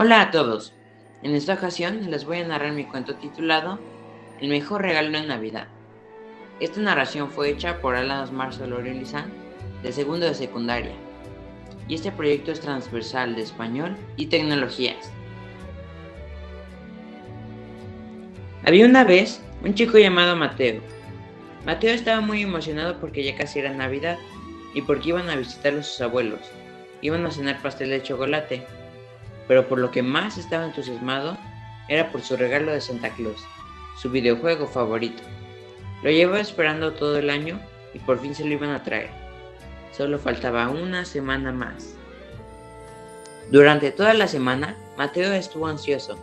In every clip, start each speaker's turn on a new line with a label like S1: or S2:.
S1: Hola a todos. En esta ocasión les voy a narrar mi cuento titulado El mejor regalo en Navidad. Esta narración fue hecha por Alan Marcelo Lizán de segundo de secundaria. Y este proyecto es transversal de español y tecnologías. Había una vez un chico llamado Mateo. Mateo estaba muy emocionado porque ya casi era Navidad y porque iban a visitar a sus abuelos. Iban a cenar pastel de chocolate pero por lo que más estaba entusiasmado era por su regalo de Santa Claus, su videojuego favorito. Lo llevaba esperando todo el año y por fin se lo iban a traer. Solo faltaba una semana más. Durante toda la semana, Mateo estuvo ansioso.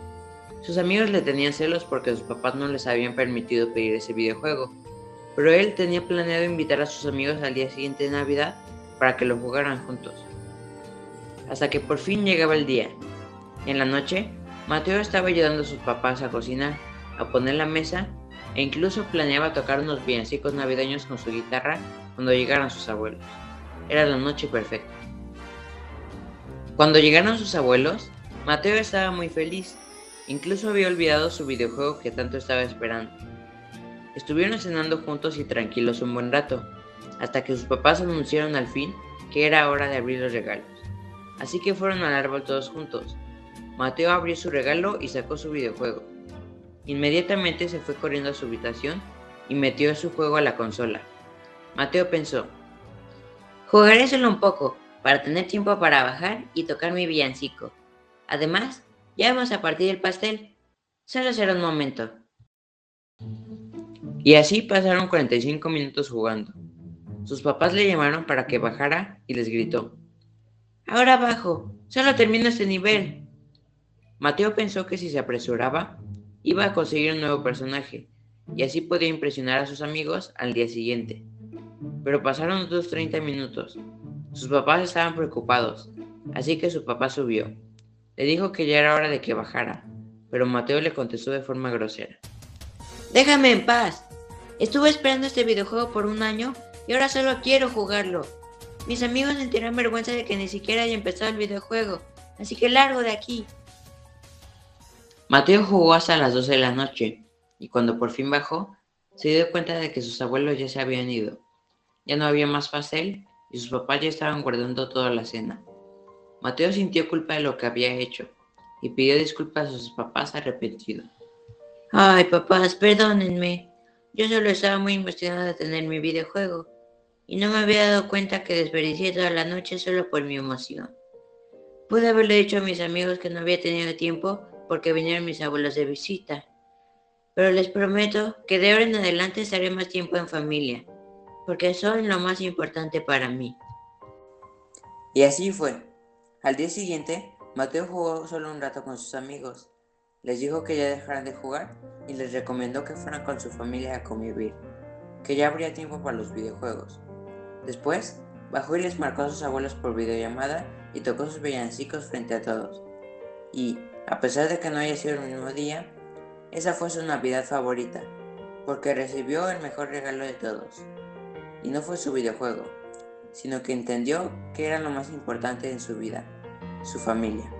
S1: Sus amigos le tenían celos porque sus papás no les habían permitido pedir ese videojuego, pero él tenía planeado invitar a sus amigos al día siguiente de Navidad para que lo jugaran juntos. Hasta que por fin llegaba el día, en la noche, Mateo estaba ayudando a sus papás a cocinar, a poner la mesa e incluso planeaba tocar unos villancicos navideños con su guitarra cuando llegaran sus abuelos. Era la noche perfecta. Cuando llegaron sus abuelos, Mateo estaba muy feliz. Incluso había olvidado su videojuego que tanto estaba esperando. Estuvieron cenando juntos y tranquilos un buen rato, hasta que sus papás anunciaron al fin que era hora de abrir los regalos. Así que fueron al árbol todos juntos, Mateo abrió su regalo y sacó su videojuego. Inmediatamente se fue corriendo a su habitación y metió su juego a la consola. Mateo pensó, jugaré solo un poco, para tener tiempo para bajar y tocar mi villancico. Además, ya vamos a partir el pastel. Solo será un momento. Y así pasaron 45 minutos jugando. Sus papás le llamaron para que bajara y les gritó, Ahora bajo, solo termino este nivel. Mateo pensó que si se apresuraba, iba a conseguir un nuevo personaje, y así podía impresionar a sus amigos al día siguiente. Pero pasaron otros 30 minutos. Sus papás estaban preocupados, así que su papá subió. Le dijo que ya era hora de que bajara, pero Mateo le contestó de forma grosera. Déjame en paz. Estuve esperando este videojuego por un año y ahora solo quiero jugarlo. Mis amigos sentirán vergüenza de que ni siquiera haya empezado el videojuego, así que largo de aquí. Mateo jugó hasta las 12 de la noche y cuando por fin bajó, se dio cuenta de que sus abuelos ya se habían ido. Ya no había más pastel y sus papás ya estaban guardando toda la cena. Mateo sintió culpa de lo que había hecho y pidió disculpas a sus papás arrepentido. Ay, papás, perdónenme. Yo solo estaba muy emocionado de tener mi videojuego y no me había dado cuenta que desperdicié toda la noche solo por mi emoción. Pude haberle dicho a mis amigos que no había tenido tiempo porque vinieron mis abuelos de visita. Pero les prometo que de ahora en adelante estaré más tiempo en familia, porque son lo más importante para mí. Y así fue. Al día siguiente, Mateo jugó solo un rato con sus amigos. Les dijo que ya dejaran de jugar y les recomendó que fueran con su familia a convivir, que ya habría tiempo para los videojuegos. Después, bajó y les marcó a sus abuelos por videollamada y tocó sus villancicos frente a todos. Y, a pesar de que no haya sido el mismo día, esa fue su Navidad favorita, porque recibió el mejor regalo de todos. Y no fue su videojuego, sino que entendió que era lo más importante en su vida, su familia.